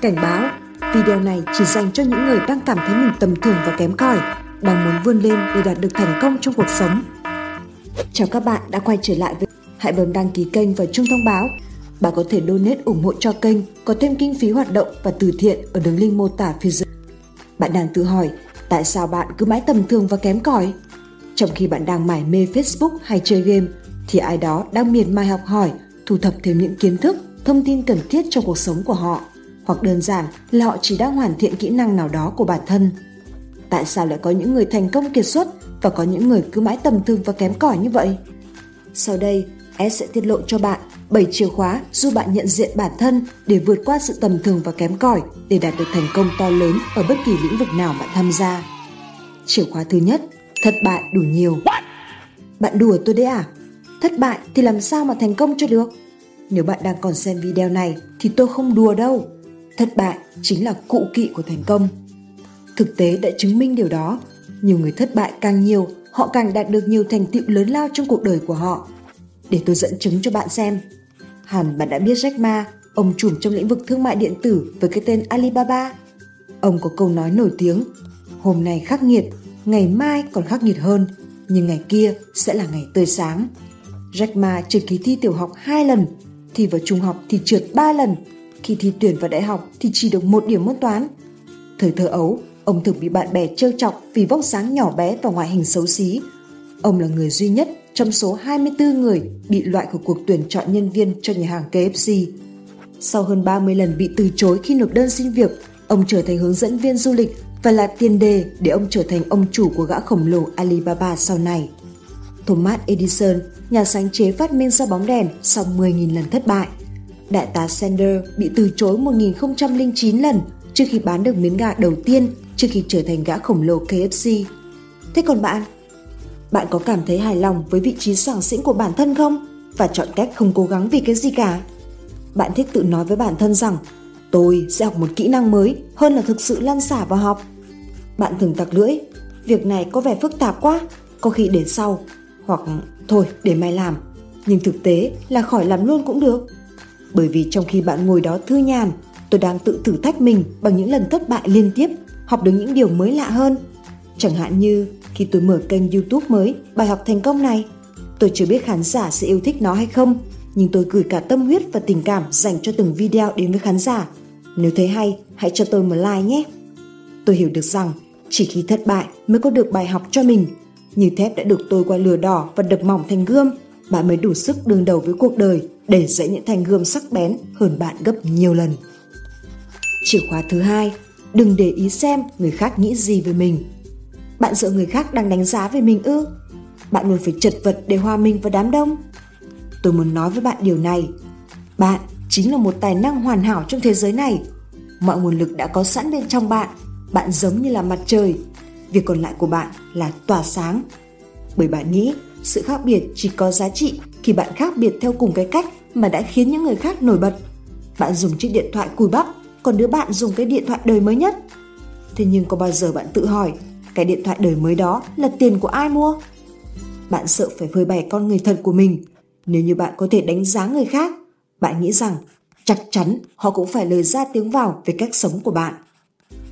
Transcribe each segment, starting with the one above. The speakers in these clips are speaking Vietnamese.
Cảnh báo, video này chỉ dành cho những người đang cảm thấy mình tầm thường và kém cỏi, đang muốn vươn lên để đạt được thành công trong cuộc sống. Chào các bạn đã quay trở lại với Hãy bấm đăng ký kênh và chuông thông báo. Bạn có thể donate ủng hộ cho kênh, có thêm kinh phí hoạt động và từ thiện ở đường link mô tả phía dưới. Bạn đang tự hỏi tại sao bạn cứ mãi tầm thường và kém cỏi? Trong khi bạn đang mải mê Facebook hay chơi game, thì ai đó đang miệt mài học hỏi, thu thập thêm những kiến thức, thông tin cần thiết trong cuộc sống của họ hoặc đơn giản là họ chỉ đang hoàn thiện kỹ năng nào đó của bản thân. Tại sao lại có những người thành công kiệt xuất và có những người cứ mãi tầm thường và kém cỏi như vậy? Sau đây, S sẽ tiết lộ cho bạn 7 chìa khóa giúp bạn nhận diện bản thân để vượt qua sự tầm thường và kém cỏi để đạt được thành công to lớn ở bất kỳ lĩnh vực nào bạn tham gia. Chìa khóa thứ nhất, thất bại đủ nhiều. Bạn đùa tôi đấy à? Thất bại thì làm sao mà thành công cho được? Nếu bạn đang còn xem video này thì tôi không đùa đâu thất bại chính là cụ kỵ của thành công. Thực tế đã chứng minh điều đó. Nhiều người thất bại càng nhiều, họ càng đạt được nhiều thành tựu lớn lao trong cuộc đời của họ. Để tôi dẫn chứng cho bạn xem. Hẳn bạn đã biết Jack Ma, ông trùm trong lĩnh vực thương mại điện tử với cái tên Alibaba. Ông có câu nói nổi tiếng, hôm nay khắc nghiệt, ngày mai còn khắc nghiệt hơn, nhưng ngày kia sẽ là ngày tươi sáng. Jack Ma trượt kỳ thi tiểu học hai lần, thi vào trung học thì trượt ba lần khi thi tuyển vào đại học thì chỉ được một điểm môn toán. Thời thơ ấu, ông thường bị bạn bè trêu chọc vì vóc dáng nhỏ bé và ngoại hình xấu xí. Ông là người duy nhất trong số 24 người bị loại của cuộc tuyển chọn nhân viên cho nhà hàng KFC. Sau hơn 30 lần bị từ chối khi nộp đơn xin việc, ông trở thành hướng dẫn viên du lịch và là tiền đề để ông trở thành ông chủ của gã khổng lồ Alibaba sau này. Thomas Edison, nhà sáng chế phát minh ra bóng đèn sau 10.000 lần thất bại – Đại tá Sander bị từ chối 1009 lần trước khi bán được miếng gà đầu tiên trước khi trở thành gã khổng lồ KFC. Thế còn bạn? Bạn có cảm thấy hài lòng với vị trí sảng sĩnh của bản thân không? Và chọn cách không cố gắng vì cái gì cả? Bạn thích tự nói với bản thân rằng tôi sẽ học một kỹ năng mới hơn là thực sự lăn xả vào học. Bạn thường tặc lưỡi, việc này có vẻ phức tạp quá, có khi để sau, hoặc thôi để mai làm. Nhưng thực tế là khỏi làm luôn cũng được bởi vì trong khi bạn ngồi đó thư nhàn, tôi đang tự thử thách mình bằng những lần thất bại liên tiếp, học được những điều mới lạ hơn. Chẳng hạn như khi tôi mở kênh YouTube mới, bài học thành công này, tôi chưa biết khán giả sẽ yêu thích nó hay không, nhưng tôi gửi cả tâm huyết và tình cảm dành cho từng video đến với khán giả. Nếu thấy hay, hãy cho tôi một like nhé. Tôi hiểu được rằng chỉ khi thất bại mới có được bài học cho mình. Như thép đã được tôi qua lửa đỏ và đập mỏng thành gươm, bạn mới đủ sức đương đầu với cuộc đời để dạy những thanh gươm sắc bén hơn bạn gấp nhiều lần. Chìa khóa thứ hai, đừng để ý xem người khác nghĩ gì về mình. Bạn sợ người khác đang đánh giá về mình ư? Bạn luôn phải chật vật để hòa mình vào đám đông. Tôi muốn nói với bạn điều này. Bạn chính là một tài năng hoàn hảo trong thế giới này. Mọi nguồn lực đã có sẵn bên trong bạn. Bạn giống như là mặt trời. Việc còn lại của bạn là tỏa sáng. Bởi bạn nghĩ sự khác biệt chỉ có giá trị khi bạn khác biệt theo cùng cái cách mà đã khiến những người khác nổi bật. Bạn dùng chiếc điện thoại cùi bắp, còn đứa bạn dùng cái điện thoại đời mới nhất. Thế nhưng có bao giờ bạn tự hỏi, cái điện thoại đời mới đó là tiền của ai mua? Bạn sợ phải phơi bày con người thật của mình. Nếu như bạn có thể đánh giá người khác, bạn nghĩ rằng chắc chắn họ cũng phải lời ra tiếng vào về cách sống của bạn.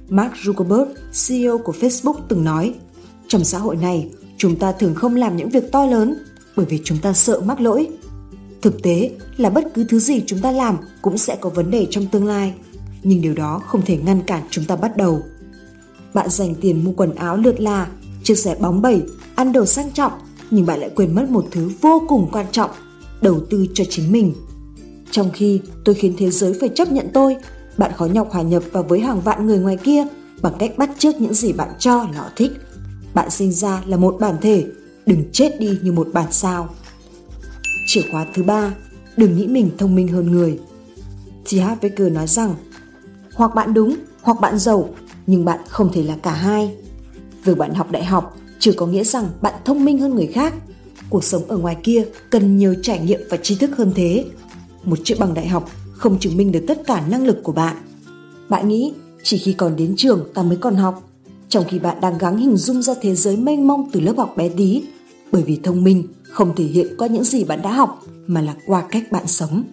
Mark Zuckerberg, CEO của Facebook từng nói, trong xã hội này, chúng ta thường không làm những việc to lớn bởi vì chúng ta sợ mắc lỗi. Thực tế là bất cứ thứ gì chúng ta làm cũng sẽ có vấn đề trong tương lai, nhưng điều đó không thể ngăn cản chúng ta bắt đầu. Bạn dành tiền mua quần áo lượt là, chiếc xe bóng bẩy, ăn đồ sang trọng, nhưng bạn lại quên mất một thứ vô cùng quan trọng, đầu tư cho chính mình. Trong khi tôi khiến thế giới phải chấp nhận tôi, bạn khó nhọc hòa nhập vào với hàng vạn người ngoài kia bằng cách bắt chước những gì bạn cho là họ thích. Bạn sinh ra là một bản thể đừng chết đi như một bản sao. Chìa khóa thứ ba, đừng nghĩ mình thông minh hơn người. T. H. Baker nói rằng, hoặc bạn đúng, hoặc bạn giàu, nhưng bạn không thể là cả hai. Việc bạn học đại học, chưa có nghĩa rằng bạn thông minh hơn người khác. Cuộc sống ở ngoài kia cần nhiều trải nghiệm và tri thức hơn thế. Một chiếc bằng đại học không chứng minh được tất cả năng lực của bạn. Bạn nghĩ chỉ khi còn đến trường ta mới còn học. Trong khi bạn đang gắng hình dung ra thế giới mênh mông từ lớp học bé tí bởi vì thông minh không thể hiện qua những gì bạn đã học mà là qua cách bạn sống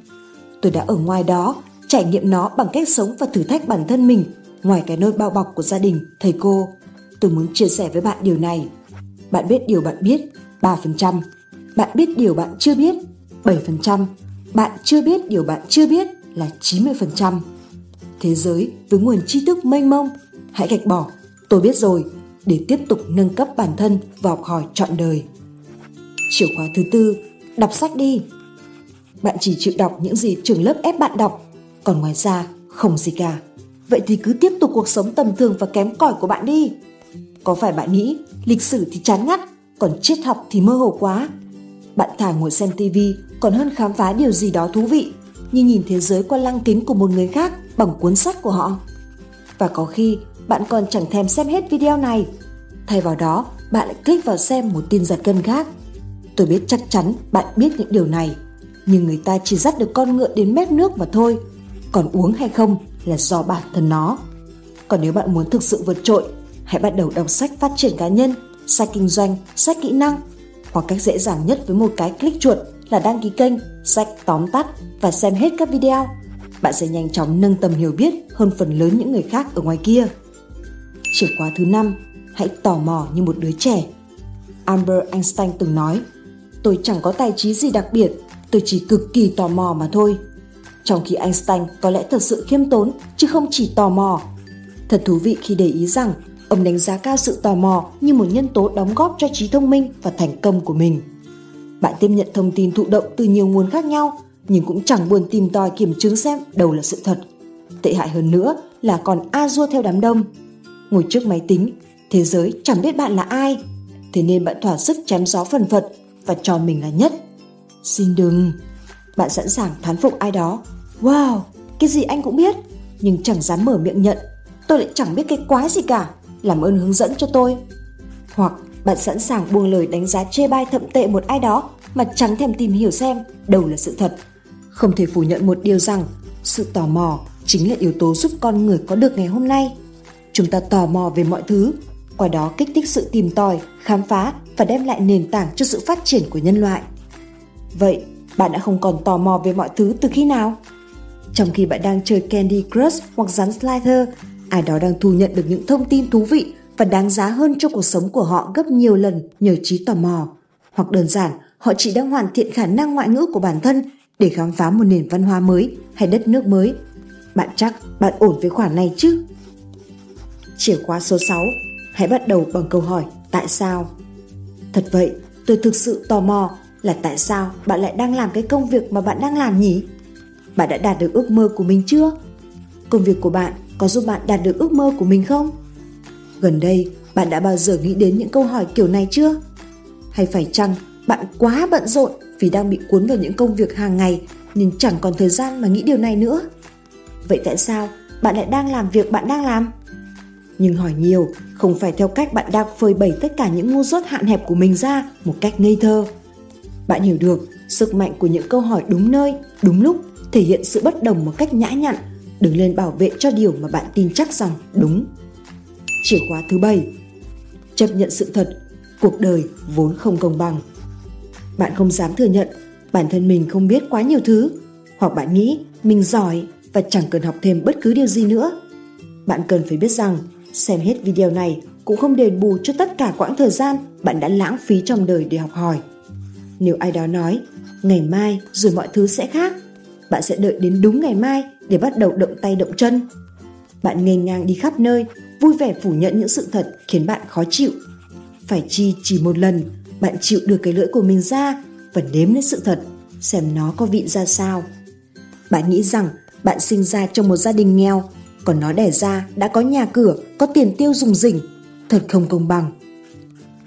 tôi đã ở ngoài đó trải nghiệm nó bằng cách sống và thử thách bản thân mình ngoài cái nôi bao bọc của gia đình, thầy cô. Tôi muốn chia sẻ với bạn điều này. Bạn biết điều bạn biết, 3%. Bạn biết điều bạn chưa biết, 7%. Bạn chưa biết điều bạn chưa biết là 90%. Thế giới với nguồn tri thức mênh mông, hãy gạch bỏ, tôi biết rồi, để tiếp tục nâng cấp bản thân và học hỏi trọn đời. Chìa khóa thứ tư, đọc sách đi. Bạn chỉ chịu đọc những gì trường lớp ép bạn đọc, còn ngoài ra không gì cả. Vậy thì cứ tiếp tục cuộc sống tầm thường và kém cỏi của bạn đi. Có phải bạn nghĩ lịch sử thì chán ngắt, còn triết học thì mơ hồ quá? Bạn thả ngồi xem tivi còn hơn khám phá điều gì đó thú vị như nhìn thế giới qua lăng kính của một người khác bằng cuốn sách của họ. Và có khi bạn còn chẳng thèm xem hết video này. Thay vào đó, bạn lại click vào xem một tin giật gân khác. Tôi biết chắc chắn bạn biết những điều này, nhưng người ta chỉ dắt được con ngựa đến mép nước mà thôi. Còn uống hay không là do bản thân nó. Còn nếu bạn muốn thực sự vượt trội, hãy bắt đầu đọc sách phát triển cá nhân, sách kinh doanh, sách kỹ năng hoặc cách dễ dàng nhất với một cái click chuột là đăng ký kênh, sách tóm tắt và xem hết các video. Bạn sẽ nhanh chóng nâng tầm hiểu biết hơn phần lớn những người khác ở ngoài kia. Chìa khóa thứ năm, hãy tò mò như một đứa trẻ. Albert Einstein từng nói, tôi chẳng có tài trí gì đặc biệt, tôi chỉ cực kỳ tò mò mà thôi. Trong khi Einstein có lẽ thật sự khiêm tốn chứ không chỉ tò mò. Thật thú vị khi để ý rằng ông đánh giá cao sự tò mò như một nhân tố đóng góp cho trí thông minh và thành công của mình. Bạn tiếp nhận thông tin thụ động từ nhiều nguồn khác nhau, nhưng cũng chẳng buồn tìm tòi kiểm chứng xem đâu là sự thật. Tệ hại hơn nữa là còn a dua theo đám đông. Ngồi trước máy tính, thế giới chẳng biết bạn là ai, thế nên bạn thỏa sức chém gió phần phật và cho mình là nhất. Xin đừng. Bạn sẵn sàng thán phục ai đó. Wow, cái gì anh cũng biết, nhưng chẳng dám mở miệng nhận. Tôi lại chẳng biết cái quái gì cả, làm ơn hướng dẫn cho tôi. Hoặc bạn sẵn sàng buông lời đánh giá chê bai thậm tệ một ai đó mà chẳng thèm tìm hiểu xem đâu là sự thật. Không thể phủ nhận một điều rằng sự tò mò chính là yếu tố giúp con người có được ngày hôm nay. Chúng ta tò mò về mọi thứ, qua đó kích thích sự tìm tòi, khám phá và đem lại nền tảng cho sự phát triển của nhân loại. Vậy, bạn đã không còn tò mò về mọi thứ từ khi nào? Trong khi bạn đang chơi Candy Crush hoặc rắn Slider, ai đó đang thu nhận được những thông tin thú vị và đáng giá hơn cho cuộc sống của họ gấp nhiều lần nhờ trí tò mò. Hoặc đơn giản, họ chỉ đang hoàn thiện khả năng ngoại ngữ của bản thân để khám phá một nền văn hóa mới hay đất nước mới. Bạn chắc bạn ổn với khoản này chứ? Chìa khóa số 6, hãy bắt đầu bằng câu hỏi tại sao? Thật vậy, tôi thực sự tò mò là tại sao bạn lại đang làm cái công việc mà bạn đang làm nhỉ? Bạn đã đạt được ước mơ của mình chưa? Công việc của bạn có giúp bạn đạt được ước mơ của mình không? Gần đây, bạn đã bao giờ nghĩ đến những câu hỏi kiểu này chưa? Hay phải chăng bạn quá bận rộn vì đang bị cuốn vào những công việc hàng ngày nên chẳng còn thời gian mà nghĩ điều này nữa? Vậy tại sao bạn lại đang làm việc bạn đang làm? Nhưng hỏi nhiều không phải theo cách bạn đang phơi bày tất cả những ngu dốt hạn hẹp của mình ra một cách ngây thơ. Bạn hiểu được sức mạnh của những câu hỏi đúng nơi, đúng lúc thể hiện sự bất đồng một cách nhã nhặn, đứng lên bảo vệ cho điều mà bạn tin chắc rằng đúng. Chìa khóa thứ bảy Chấp nhận sự thật, cuộc đời vốn không công bằng. Bạn không dám thừa nhận bản thân mình không biết quá nhiều thứ, hoặc bạn nghĩ mình giỏi và chẳng cần học thêm bất cứ điều gì nữa. Bạn cần phải biết rằng xem hết video này cũng không đền bù cho tất cả quãng thời gian bạn đã lãng phí trong đời để học hỏi. Nếu ai đó nói, ngày mai rồi mọi thứ sẽ khác, bạn sẽ đợi đến đúng ngày mai để bắt đầu động tay động chân. Bạn nghênh ngang đi khắp nơi vui vẻ phủ nhận những sự thật khiến bạn khó chịu. Phải chi chỉ một lần, bạn chịu được cái lưỡi của mình ra và nếm lên sự thật, xem nó có vị ra sao. Bạn nghĩ rằng bạn sinh ra trong một gia đình nghèo, còn nó đẻ ra đã có nhà cửa, có tiền tiêu dùng rỉnh, thật không công bằng.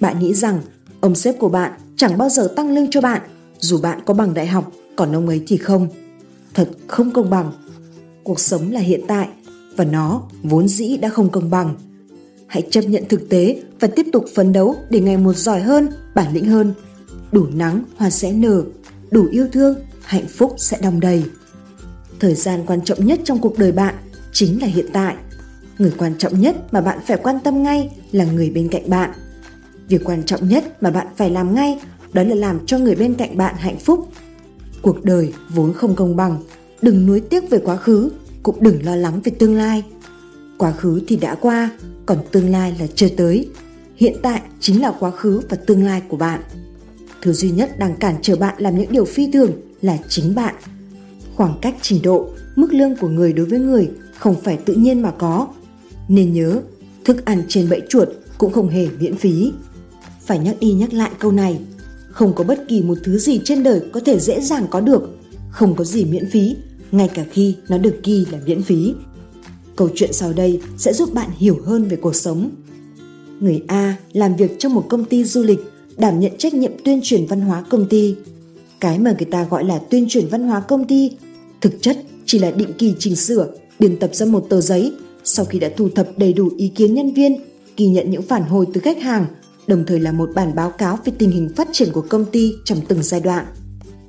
Bạn nghĩ rằng ông sếp của bạn chẳng bao giờ tăng lương cho bạn, dù bạn có bằng đại học, còn ông ấy thì không. Thật không công bằng. Cuộc sống là hiện tại, và nó vốn dĩ đã không công bằng. Hãy chấp nhận thực tế và tiếp tục phấn đấu để ngày một giỏi hơn, bản lĩnh hơn. Đủ nắng, hoa sẽ nở, đủ yêu thương, hạnh phúc sẽ đong đầy. Thời gian quan trọng nhất trong cuộc đời bạn chính là hiện tại. Người quan trọng nhất mà bạn phải quan tâm ngay là người bên cạnh bạn. Việc quan trọng nhất mà bạn phải làm ngay đó là làm cho người bên cạnh bạn hạnh phúc. Cuộc đời vốn không công bằng, đừng nuối tiếc về quá khứ, cũng đừng lo lắng về tương lai. Quá khứ thì đã qua, còn tương lai là chưa tới. Hiện tại chính là quá khứ và tương lai của bạn. Thứ duy nhất đang cản trở bạn làm những điều phi thường là chính bạn. Khoảng cách trình độ, mức lương của người đối với người không phải tự nhiên mà có. Nên nhớ, thức ăn trên bẫy chuột cũng không hề miễn phí. Phải nhắc đi nhắc lại câu này, không có bất kỳ một thứ gì trên đời có thể dễ dàng có được, không có gì miễn phí, ngay cả khi nó được ghi là miễn phí. Câu chuyện sau đây sẽ giúp bạn hiểu hơn về cuộc sống. Người A làm việc trong một công ty du lịch, đảm nhận trách nhiệm tuyên truyền văn hóa công ty. Cái mà người ta gọi là tuyên truyền văn hóa công ty, thực chất chỉ là định kỳ chỉnh sửa, biên tập ra một tờ giấy sau khi đã thu thập đầy đủ ý kiến nhân viên, ghi nhận những phản hồi từ khách hàng, đồng thời là một bản báo cáo về tình hình phát triển của công ty trong từng giai đoạn.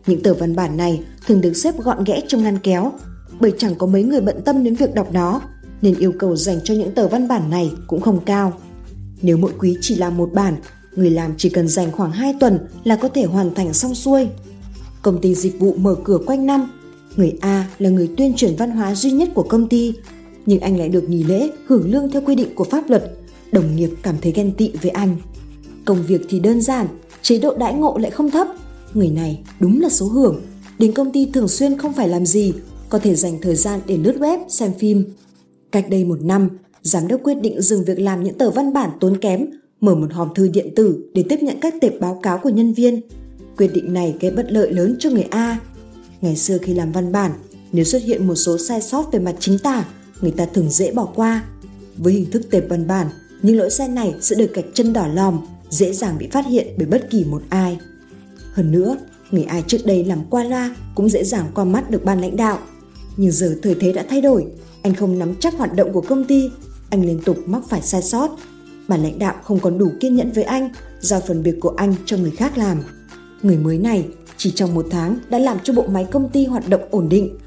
Những tờ văn bản này thường được xếp gọn ghẽ trong ngăn kéo, bởi chẳng có mấy người bận tâm đến việc đọc nó, nên yêu cầu dành cho những tờ văn bản này cũng không cao. Nếu mỗi quý chỉ làm một bản, người làm chỉ cần dành khoảng 2 tuần là có thể hoàn thành xong xuôi. Công ty dịch vụ mở cửa quanh năm, người A là người tuyên truyền văn hóa duy nhất của công ty, nhưng anh lại được nghỉ lễ hưởng lương theo quy định của pháp luật, đồng nghiệp cảm thấy ghen tị với anh. Công việc thì đơn giản, chế độ đãi ngộ lại không thấp. Người này đúng là số hưởng. Đến công ty thường xuyên không phải làm gì, có thể dành thời gian để lướt web, xem phim. Cách đây một năm, giám đốc quyết định dừng việc làm những tờ văn bản tốn kém, mở một hòm thư điện tử để tiếp nhận các tệp báo cáo của nhân viên. Quyết định này gây bất lợi lớn cho người A. Ngày xưa khi làm văn bản, nếu xuất hiện một số sai sót về mặt chính tả, người ta thường dễ bỏ qua. Với hình thức tệp văn bản, những lỗi sai này sẽ được gạch chân đỏ lòm, dễ dàng bị phát hiện bởi bất kỳ một ai. Hơn nữa, người ai trước đây làm qua loa cũng dễ dàng qua mắt được ban lãnh đạo. Nhưng giờ thời thế đã thay đổi, anh không nắm chắc hoạt động của công ty, anh liên tục mắc phải sai sót. Ban lãnh đạo không còn đủ kiên nhẫn với anh, giao phần việc của anh cho người khác làm. Người mới này chỉ trong một tháng đã làm cho bộ máy công ty hoạt động ổn định.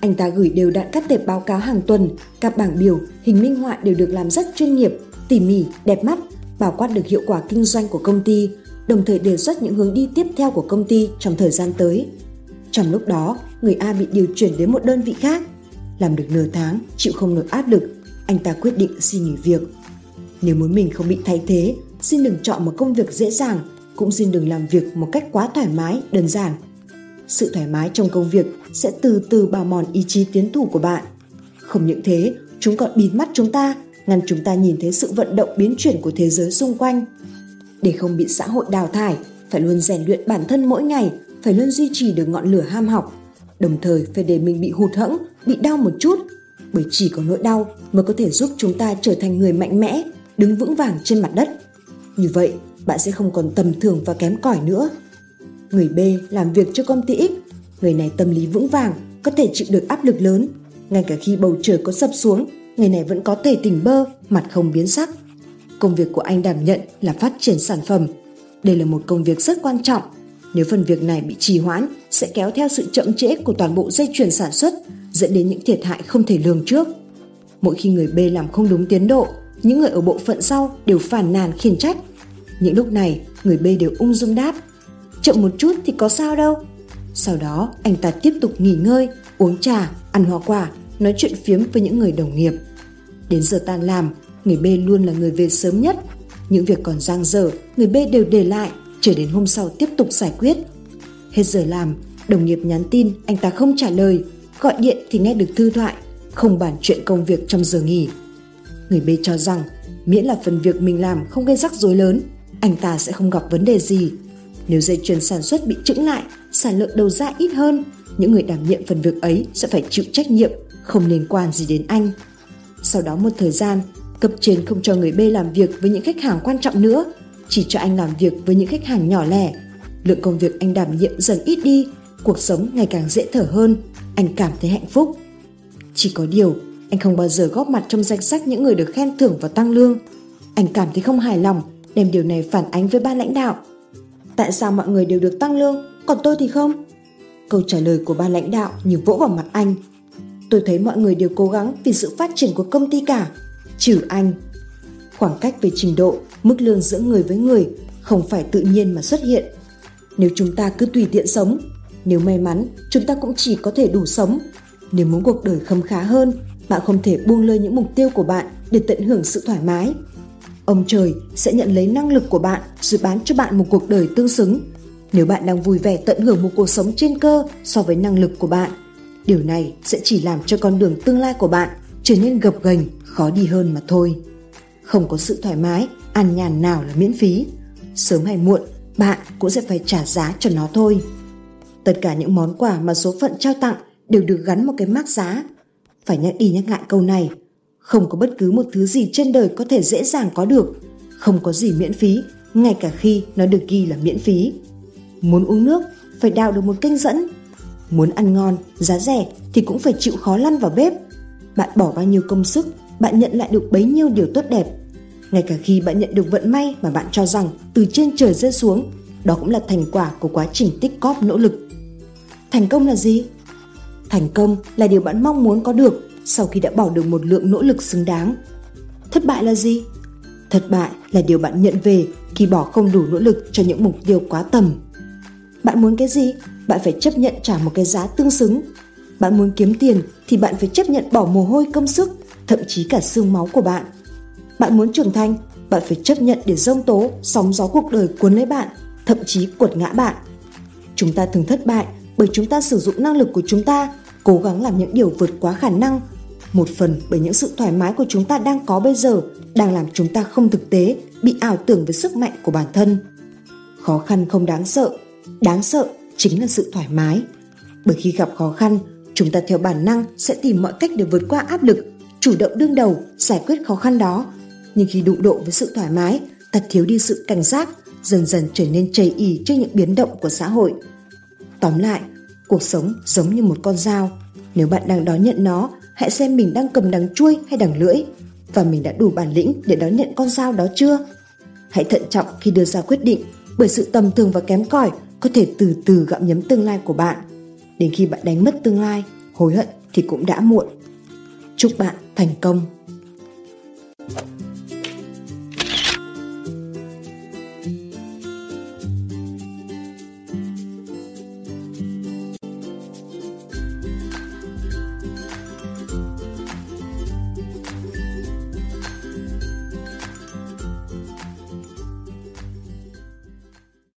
Anh ta gửi đều đặn các tệp báo cáo hàng tuần, các bảng biểu, hình minh họa đều được làm rất chuyên nghiệp, tỉ mỉ, đẹp mắt bao quát được hiệu quả kinh doanh của công ty, đồng thời đề xuất những hướng đi tiếp theo của công ty trong thời gian tới. Trong lúc đó, người A bị điều chuyển đến một đơn vị khác. Làm được nửa tháng, chịu không nổi áp lực, anh ta quyết định xin nghỉ việc. Nếu muốn mình không bị thay thế, xin đừng chọn một công việc dễ dàng, cũng xin đừng làm việc một cách quá thoải mái, đơn giản. Sự thoải mái trong công việc sẽ từ từ bào mòn ý chí tiến thủ của bạn. Không những thế, chúng còn bịt mắt chúng ta ngăn chúng ta nhìn thấy sự vận động biến chuyển của thế giới xung quanh. Để không bị xã hội đào thải, phải luôn rèn luyện bản thân mỗi ngày, phải luôn duy trì được ngọn lửa ham học, đồng thời phải để mình bị hụt hẫng, bị đau một chút, bởi chỉ có nỗi đau mới có thể giúp chúng ta trở thành người mạnh mẽ, đứng vững vàng trên mặt đất. Như vậy, bạn sẽ không còn tầm thường và kém cỏi nữa. Người B làm việc cho công ty X, người này tâm lý vững vàng, có thể chịu được áp lực lớn, ngay cả khi bầu trời có sập xuống người này vẫn có thể tỉnh bơ, mặt không biến sắc. Công việc của anh đảm nhận là phát triển sản phẩm. Đây là một công việc rất quan trọng. Nếu phần việc này bị trì hoãn, sẽ kéo theo sự chậm trễ của toàn bộ dây chuyền sản xuất, dẫn đến những thiệt hại không thể lường trước. Mỗi khi người B làm không đúng tiến độ, những người ở bộ phận sau đều phản nàn khiển trách. Những lúc này, người B đều ung dung đáp. Chậm một chút thì có sao đâu. Sau đó, anh ta tiếp tục nghỉ ngơi, uống trà, ăn hoa quả, nói chuyện phiếm với những người đồng nghiệp. Đến giờ tan làm, người B luôn là người về sớm nhất. Những việc còn dang dở, người B đều để lại, chờ đến hôm sau tiếp tục giải quyết. Hết giờ làm, đồng nghiệp nhắn tin, anh ta không trả lời, gọi điện thì nghe được thư thoại, không bàn chuyện công việc trong giờ nghỉ. Người B cho rằng, miễn là phần việc mình làm không gây rắc rối lớn, anh ta sẽ không gặp vấn đề gì. Nếu dây chuyền sản xuất bị trứng lại, sản lượng đầu ra ít hơn, những người đảm nhiệm phần việc ấy sẽ phải chịu trách nhiệm, không liên quan gì đến anh. Sau đó một thời gian, cấp trên không cho người B làm việc với những khách hàng quan trọng nữa, chỉ cho anh làm việc với những khách hàng nhỏ lẻ. Lượng công việc anh đảm nhiệm dần ít đi, cuộc sống ngày càng dễ thở hơn, anh cảm thấy hạnh phúc. Chỉ có điều, anh không bao giờ góp mặt trong danh sách những người được khen thưởng và tăng lương. Anh cảm thấy không hài lòng, đem điều này phản ánh với ban lãnh đạo. Tại sao mọi người đều được tăng lương, còn tôi thì không? Câu trả lời của ban lãnh đạo như vỗ vào mặt anh tôi thấy mọi người đều cố gắng vì sự phát triển của công ty cả, trừ anh. Khoảng cách về trình độ, mức lương giữa người với người không phải tự nhiên mà xuất hiện. Nếu chúng ta cứ tùy tiện sống, nếu may mắn, chúng ta cũng chỉ có thể đủ sống. Nếu muốn cuộc đời khấm khá hơn, bạn không thể buông lơi những mục tiêu của bạn để tận hưởng sự thoải mái. Ông trời sẽ nhận lấy năng lực của bạn rồi bán cho bạn một cuộc đời tương xứng. Nếu bạn đang vui vẻ tận hưởng một cuộc sống trên cơ so với năng lực của bạn, điều này sẽ chỉ làm cho con đường tương lai của bạn trở nên gập ghềnh, khó đi hơn mà thôi. Không có sự thoải mái, an nhàn nào là miễn phí. Sớm hay muộn, bạn cũng sẽ phải trả giá cho nó thôi. Tất cả những món quà mà số phận trao tặng đều được gắn một cái mác giá. Phải nhắc đi nhắc lại câu này, không có bất cứ một thứ gì trên đời có thể dễ dàng có được, không có gì miễn phí, ngay cả khi nó được ghi là miễn phí. Muốn uống nước, phải đào được một kênh dẫn. Muốn ăn ngon, giá rẻ thì cũng phải chịu khó lăn vào bếp. Bạn bỏ bao nhiêu công sức, bạn nhận lại được bấy nhiêu điều tốt đẹp. Ngay cả khi bạn nhận được vận may mà bạn cho rằng từ trên trời rơi xuống, đó cũng là thành quả của quá trình tích cóp nỗ lực. Thành công là gì? Thành công là điều bạn mong muốn có được sau khi đã bỏ được một lượng nỗ lực xứng đáng. Thất bại là gì? Thất bại là điều bạn nhận về khi bỏ không đủ nỗ lực cho những mục tiêu quá tầm. Bạn muốn cái gì? Bạn phải chấp nhận trả một cái giá tương xứng. Bạn muốn kiếm tiền thì bạn phải chấp nhận bỏ mồ hôi công sức, thậm chí cả xương máu của bạn. Bạn muốn trưởng thành, bạn phải chấp nhận để rông tố, sóng gió cuộc đời cuốn lấy bạn, thậm chí quật ngã bạn. Chúng ta thường thất bại bởi chúng ta sử dụng năng lực của chúng ta cố gắng làm những điều vượt quá khả năng một phần bởi những sự thoải mái của chúng ta đang có bây giờ đang làm chúng ta không thực tế, bị ảo tưởng về sức mạnh của bản thân. Khó khăn không đáng sợ đáng sợ chính là sự thoải mái. Bởi khi gặp khó khăn, chúng ta theo bản năng sẽ tìm mọi cách để vượt qua áp lực, chủ động đương đầu, giải quyết khó khăn đó. Nhưng khi đụng độ với sự thoải mái, ta thiếu đi sự cảnh giác, dần dần trở nên chầy ì trước những biến động của xã hội. Tóm lại, cuộc sống giống như một con dao. Nếu bạn đang đón nhận nó hãy xem mình đang cầm đằng chuôi hay đằng lưỡi. Và mình đã đủ bản lĩnh để đón nhận con dao đó chưa? Hãy thận trọng khi đưa ra quyết định, bởi sự tầm thường và kém cỏi có thể từ từ gặm nhấm tương lai của bạn. Đến khi bạn đánh mất tương lai, hối hận thì cũng đã muộn. Chúc bạn thành công.